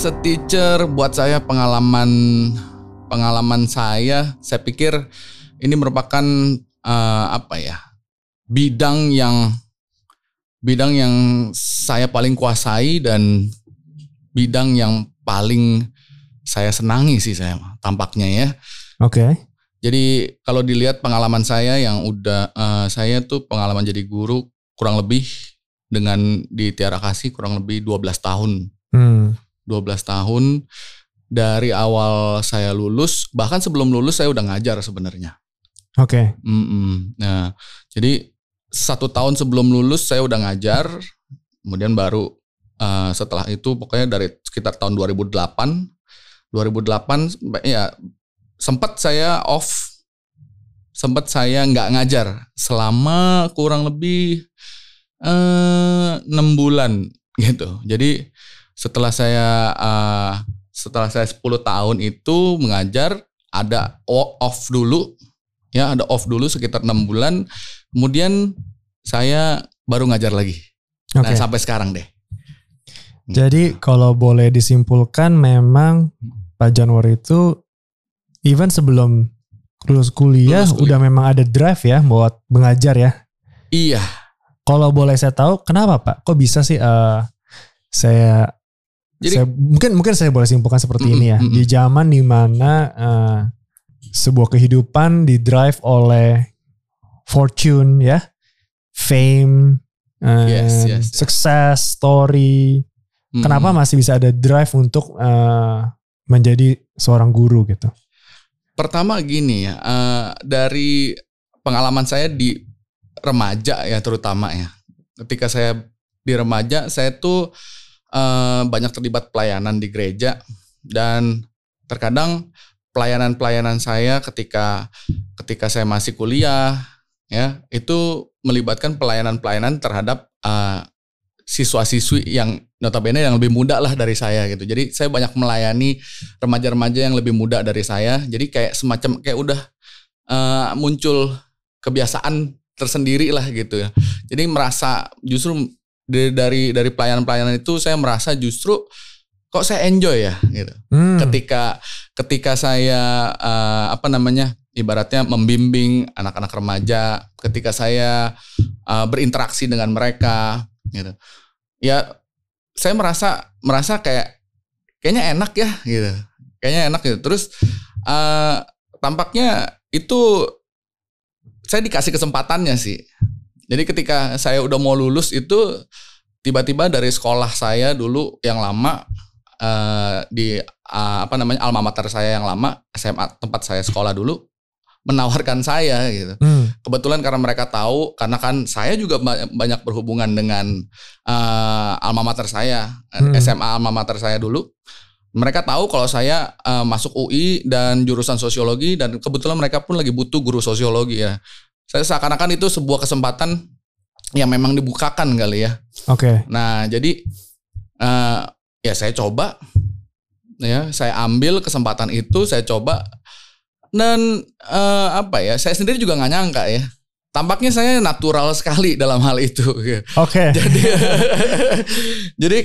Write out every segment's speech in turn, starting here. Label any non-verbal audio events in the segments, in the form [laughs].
as a teacher buat saya pengalaman pengalaman saya saya pikir ini merupakan uh, apa ya bidang yang bidang yang saya paling kuasai dan bidang yang paling saya senangi sih saya tampaknya ya. Oke. Okay. Jadi kalau dilihat pengalaman saya yang udah uh, saya tuh pengalaman jadi guru kurang lebih dengan di Tiara Kasih kurang lebih 12 tahun. Hmm. 12 tahun dari awal saya lulus, bahkan sebelum lulus saya udah ngajar sebenarnya. Oke. Okay. Mm -mm. Nah, jadi satu tahun sebelum lulus saya udah ngajar, kemudian baru uh, setelah itu pokoknya dari sekitar tahun 2008, 2008 ya sempat saya off, sempat saya nggak ngajar selama kurang lebih eh, enam uh, bulan gitu. Jadi setelah saya uh, setelah saya 10 tahun itu mengajar ada off dulu. Ya ada off dulu sekitar enam bulan. Kemudian saya baru ngajar lagi. Okay. nah sampai sekarang deh. Jadi kalau boleh disimpulkan memang Pak Januar itu even sebelum lulus kuliah, lulus kuliah. udah memang ada drive ya buat mengajar ya? Iya. Kalau boleh saya tahu kenapa Pak? Kok bisa sih uh, saya jadi saya, mungkin mungkin saya boleh simpulkan seperti mm, ini ya. Mm, di zaman di mana uh, eh, sebuah kehidupan di drive oleh fortune ya, fame, uh, yes, yes, sukses, story. Mm, kenapa masih bisa ada drive untuk uh, menjadi seorang guru gitu? Pertama gini ya, uh, dari pengalaman saya di remaja ya terutama ya. Ketika saya di remaja, saya tuh uh, banyak terlibat pelayanan di gereja dan terkadang pelayanan-pelayanan saya ketika ketika saya masih kuliah ya itu melibatkan pelayanan-pelayanan terhadap uh, siswa-siswi yang notabene yang lebih muda lah dari saya gitu. Jadi saya banyak melayani remaja-remaja yang lebih muda dari saya. Jadi kayak semacam kayak udah uh, muncul kebiasaan tersendiri lah gitu ya. Jadi merasa justru dari dari dari pelayanan-pelayanan itu saya merasa justru kok saya enjoy ya gitu. Hmm. Ketika ketika saya uh, apa namanya ibaratnya membimbing anak-anak remaja, ketika saya uh, berinteraksi dengan mereka gitu. Ya saya merasa merasa kayak kayaknya enak ya gitu. Kayaknya enak gitu. Terus uh, tampaknya itu saya dikasih kesempatannya sih jadi ketika saya udah mau lulus itu tiba-tiba dari sekolah saya dulu yang lama uh, di uh, apa namanya alma mater saya yang lama SMA tempat saya sekolah dulu menawarkan saya gitu. Hmm. Kebetulan karena mereka tahu karena kan saya juga banyak berhubungan dengan uh, alma mater saya hmm. SMA alma mater saya dulu. Mereka tahu kalau saya uh, masuk UI dan jurusan sosiologi dan kebetulan mereka pun lagi butuh guru sosiologi ya. Saya seakan-akan itu sebuah kesempatan yang memang dibukakan kali ya. Oke. Okay. Nah, jadi uh, ya saya coba ya, saya ambil kesempatan itu, saya coba dan uh, apa ya, saya sendiri juga nggak nyangka ya. Tampaknya saya natural sekali dalam hal itu. Oke. Okay. [laughs] Jadi, jadi,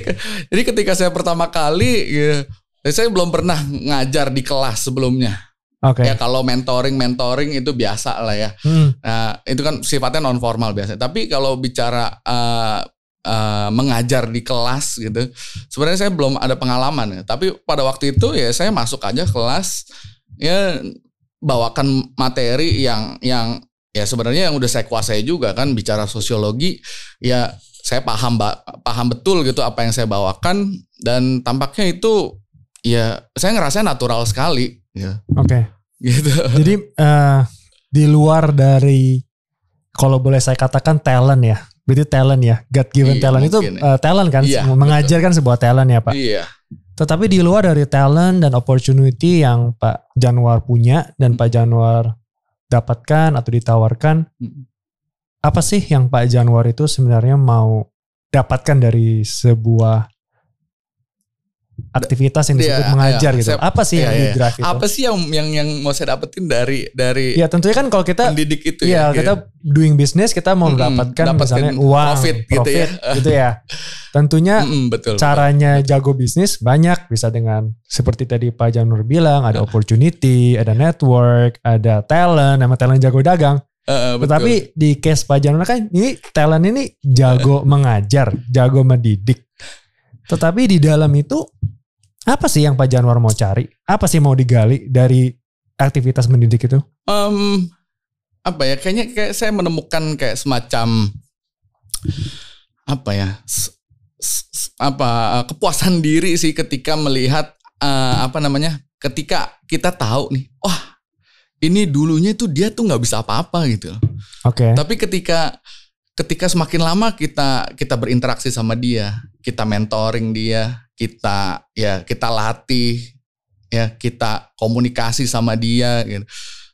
jadi ketika saya pertama kali, ya, saya belum pernah ngajar di kelas sebelumnya. Oke. Okay. Ya kalau mentoring mentoring itu biasa lah ya. Hmm. Nah itu kan sifatnya non formal biasa. Tapi kalau bicara uh, uh, mengajar di kelas gitu, sebenarnya saya belum ada pengalaman ya. Tapi pada waktu itu ya saya masuk aja kelas ya bawakan materi yang yang ya sebenarnya yang udah saya kuasai juga kan bicara sosiologi ya saya paham paham betul gitu apa yang saya bawakan dan tampaknya itu ya saya ngerasa natural sekali Ya. Oke. Okay. Gitu. Jadi uh, di luar dari kalau boleh saya katakan talent ya. Berarti talent ya, God given iya, talent itu uh, talent kan, iya, mengajarkan betul. sebuah talent ya Pak. Iya. Tetapi di luar dari talent dan opportunity yang Pak Januar punya dan Pak Januar dapatkan atau ditawarkan, apa sih yang Pak Januar itu sebenarnya mau dapatkan dari sebuah aktivitas yang disebut Iya, mengajar iya. gitu. Saya- apa sih iya, yang iya. di drive itu? Apa sih yang yang yang mau saya dapetin dari dari Ya tentunya kan kalau kita pendidik itu Iya, ya? kita doing business kita mau mendapatkan dapatkan misalnya uang, profit gitu ya. gitu ya. [laughs] Tentunya betul. caranya jago bisnis banyak bisa dengan seperti tadi Pak Janur bilang ada Iya. opportunity, ada network, ada talent, nama talent jago dagang. Eh, betul. Tetapi di case Pak Janur kan ini talent ini jago mengajar, jago mendidik. Tetapi di dalam itu apa sih yang Pak Januar mau cari? Apa sih mau digali dari aktivitas mendidik itu? Em, apa ya kayaknya kayak saya menemukan kayak semacam apa ya apa kepuasan diri sih ketika melihat eh, apa namanya ketika kita tahu nih wah ini dulunya tuh dia tuh nggak bisa apa-apa gitu Oke. tapi ketika ketika semakin lama kita kita berinteraksi sama dia kita mentoring dia kita ya kita latih ya kita komunikasi sama dia gitu.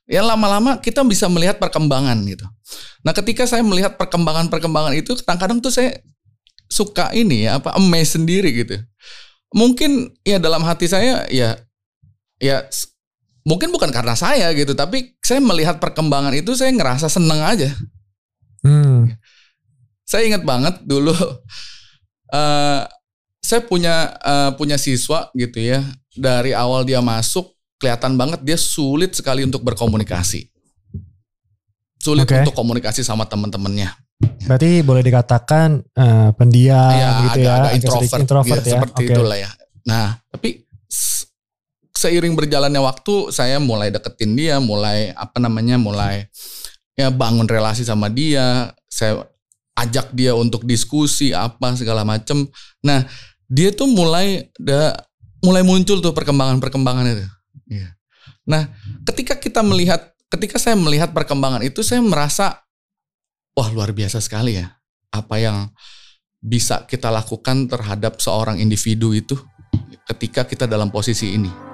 Ya lama-lama kita bisa melihat perkembangan gitu. Nah ketika saya melihat perkembangan-perkembangan itu kadang-kadang tuh saya suka ini ya apa amazed sendiri gitu. Mungkin ya dalam hati saya ya ya mungkin bukan karena saya gitu tapi saya melihat perkembangan itu saya ngerasa seneng aja. Hmm. saya ingat banget dulu [laughs] eh saya punya eh, punya siswa gitu ya. Dari awal dia masuk kelihatan banget dia sulit sekali untuk berkomunikasi. Sulit Oke. untuk komunikasi sama teman-temannya Berarti boleh dikatakan eh, pendiam ya gitu agak, ya, agak introvert, introvert gitu, ya. seperti Oke. itulah ya. Nah tapi seiring berjalannya waktu saya mulai deketin dia mulai apa namanya mulai ya bangun relasi sama dia. Saya ajak dia untuk diskusi apa segala macem. Nah dia tuh mulai da, mulai muncul tuh perkembangan-perkembangan itu Iya. nah ketika kita melihat ketika saya melihat perkembangan itu saya merasa wah luar biasa sekali ya apa yang bisa kita lakukan terhadap seorang individu itu ketika kita dalam posisi ini